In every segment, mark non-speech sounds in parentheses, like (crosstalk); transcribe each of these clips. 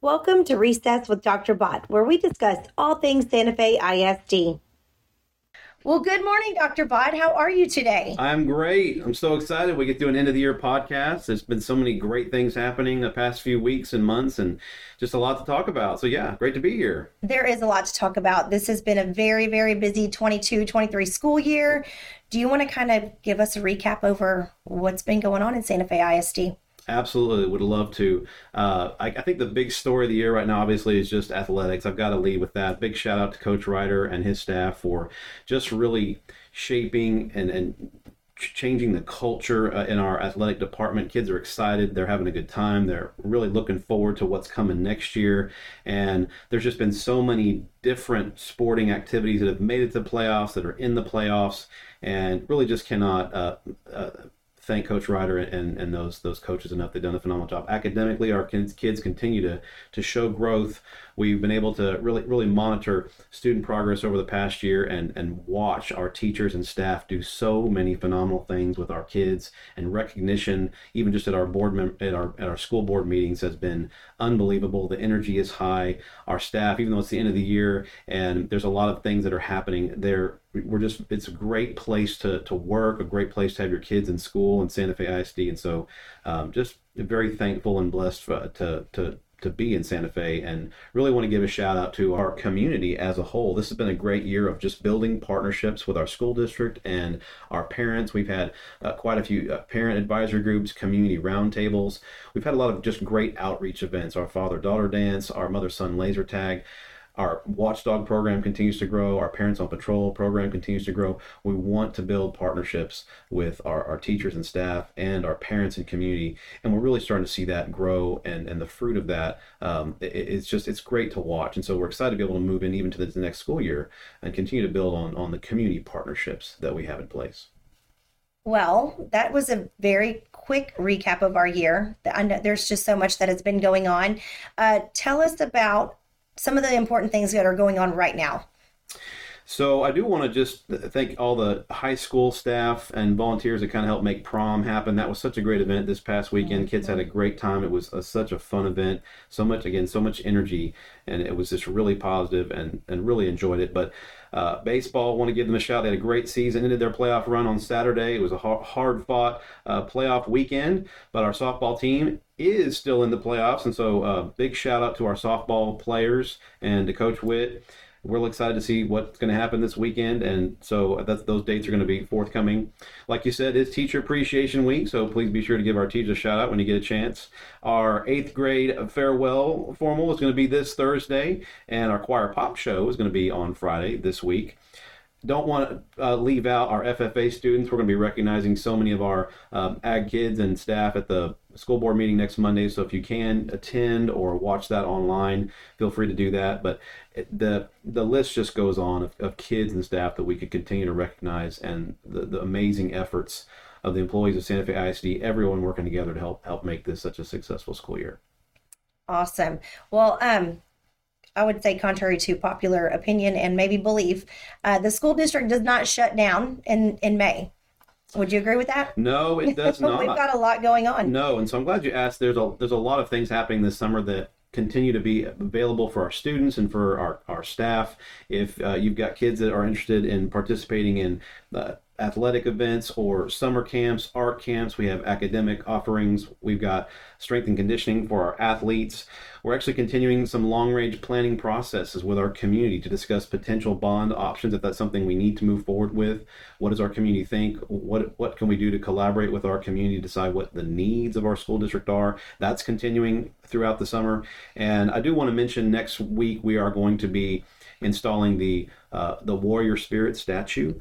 Welcome to Recess with Dr. Bott, where we discuss all things Santa Fe ISD. Well, good morning, Dr. Bott. How are you today? I'm great. I'm so excited. We get to an end of the year podcast. There's been so many great things happening the past few weeks and months, and just a lot to talk about. So, yeah, great to be here. There is a lot to talk about. This has been a very, very busy 22 23 school year. Do you want to kind of give us a recap over what's been going on in Santa Fe ISD? Absolutely, would love to. Uh, I, I, think the big story of the year right now, obviously, is just athletics. I've got to lead with that. Big shout out to Coach Ryder and his staff for just really shaping and, and changing the culture uh, in our athletic department. Kids are excited. They're having a good time. They're really looking forward to what's coming next year. And there's just been so many different sporting activities that have made it to playoffs, that are in the playoffs, and really just cannot. Uh, uh, thank Coach Ryder and, and those those coaches enough. They've done a phenomenal job. Academically, our kids, kids continue to to show growth. We've been able to really really monitor student progress over the past year and and watch our teachers and staff do so many phenomenal things with our kids and recognition even just at our board mem- at our at our school board meetings has been unbelievable. The energy is high. Our staff, even though it's the end of the year and there's a lot of things that are happening, they're we're just it's a great place to to work, a great place to have your kids in school in Santa Fe ISD, and so um, just very thankful and blessed for, to to to be in Santa Fe and really want to give a shout out to our community as a whole. This has been a great year of just building partnerships with our school district and our parents. We've had uh, quite a few uh, parent advisory groups, community roundtables. We've had a lot of just great outreach events. Our father daughter dance, our mother son laser tag. Our watchdog program continues to grow. Our Parents on Patrol program continues to grow. We want to build partnerships with our, our teachers and staff and our parents and community. And we're really starting to see that grow and, and the fruit of that. Um, it, it's just, it's great to watch. And so we're excited to be able to move in even to the next school year and continue to build on, on the community partnerships that we have in place. Well, that was a very quick recap of our year. Know there's just so much that has been going on. Uh, tell us about some of the important things that are going on right now. So I do want to just thank all the high school staff and volunteers that kind of helped make prom happen. That was such a great event this past weekend. Kids had a great time. It was a, such a fun event. So much again, so much energy, and it was just really positive and and really enjoyed it. But uh, baseball, want to give them a shout. They had a great season. Ended their playoff run on Saturday. It was a hard fought uh, playoff weekend, but our softball team is still in the playoffs, and so uh, big shout out to our softball players and to Coach Witt we're excited to see what's going to happen this weekend, and so those dates are going to be forthcoming. Like you said, it's Teacher Appreciation Week, so please be sure to give our teachers a shout out when you get a chance. Our eighth grade farewell formal is going to be this Thursday, and our choir pop show is going to be on Friday this week don't want to uh, leave out our FFA students. We're going to be recognizing so many of our um, ag kids and staff at the school board meeting next Monday. So if you can attend or watch that online, feel free to do that. But the the list just goes on of, of, kids and staff that we could continue to recognize and the, the amazing efforts of the employees of Santa Fe ISD, everyone working together to help help make this such a successful school year. Awesome. Well, um, I would say, contrary to popular opinion and maybe belief, uh, the school district does not shut down in, in May. Would you agree with that? No, it (laughs) does not. We've got a lot going on. No, and so I'm glad you asked. There's a there's a lot of things happening this summer that continue to be available for our students and for our, our staff. If uh, you've got kids that are interested in participating in uh, athletic events or summer camps, art camps. We have academic offerings. We've got strength and conditioning for our athletes. We're actually continuing some long range planning processes with our community to discuss potential bond options if that's something we need to move forward with. What does our community think? What, what can we do to collaborate with our community to decide what the needs of our school district are? That's continuing throughout the summer. And I do want to mention next week we are going to be installing the uh, the warrior spirit statue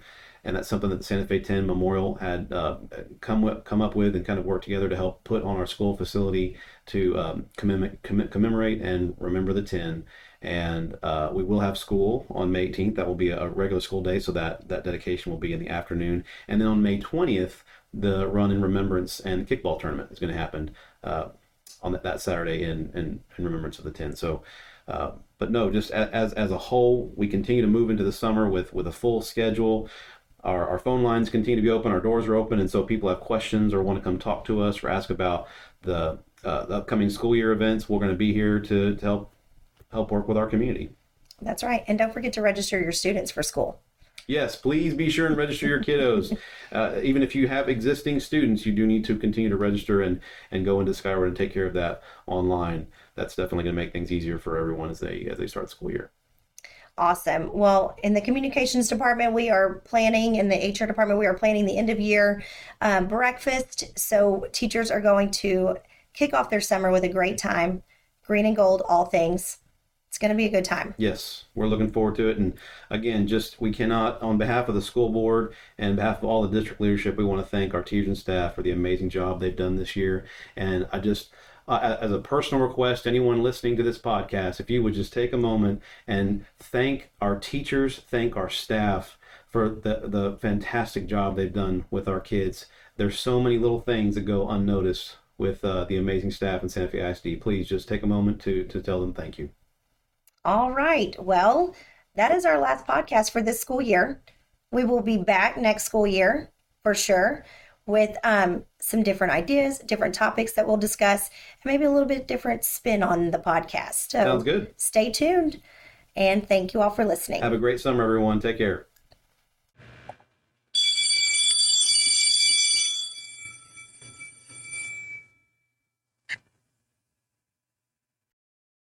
and that's something that the Santa Fe 10 Memorial had uh, come with, come up with and kind of worked together to help put on our school facility to um, commemorate, commemorate and remember the 10. And uh, we will have school on May 18th. That will be a regular school day, so that that dedication will be in the afternoon. And then on May 20th, the run in remembrance and kickball tournament is going to happen uh, on that, that Saturday in, in, in remembrance of the 10. So. Uh, but no, just as as a whole, we continue to move into the summer with with a full schedule. Our, our phone lines continue to be open, our doors are open, and so people have questions or want to come talk to us or ask about the uh, the upcoming school year events. We're going to be here to, to help help work with our community. That's right. And don't forget to register your students for school. Yes, please be sure and register your kiddos. (laughs) Uh, even if you have existing students, you do need to continue to register and, and go into Skyward and take care of that online. That's definitely going to make things easier for everyone as they as they start the school year. Awesome. Well, in the communications department, we are planning, in the HR department, we are planning the end of year um, breakfast. So teachers are going to kick off their summer with a great time. Green and gold, all things. It's going to be a good time. Yes, we're looking forward to it. And again, just we cannot, on behalf of the school board and behalf of all the district leadership, we want to thank our teachers and staff for the amazing job they've done this year. And I just, uh, as a personal request, anyone listening to this podcast, if you would just take a moment and thank our teachers, thank our staff for the, the fantastic job they've done with our kids. There's so many little things that go unnoticed with uh, the amazing staff in Santa Fe ISD. Please just take a moment to, to tell them thank you. All right. Well, that is our last podcast for this school year. We will be back next school year for sure with um, some different ideas, different topics that we'll discuss, and maybe a little bit different spin on the podcast. So Sounds good. Stay tuned, and thank you all for listening. Have a great summer, everyone. Take care.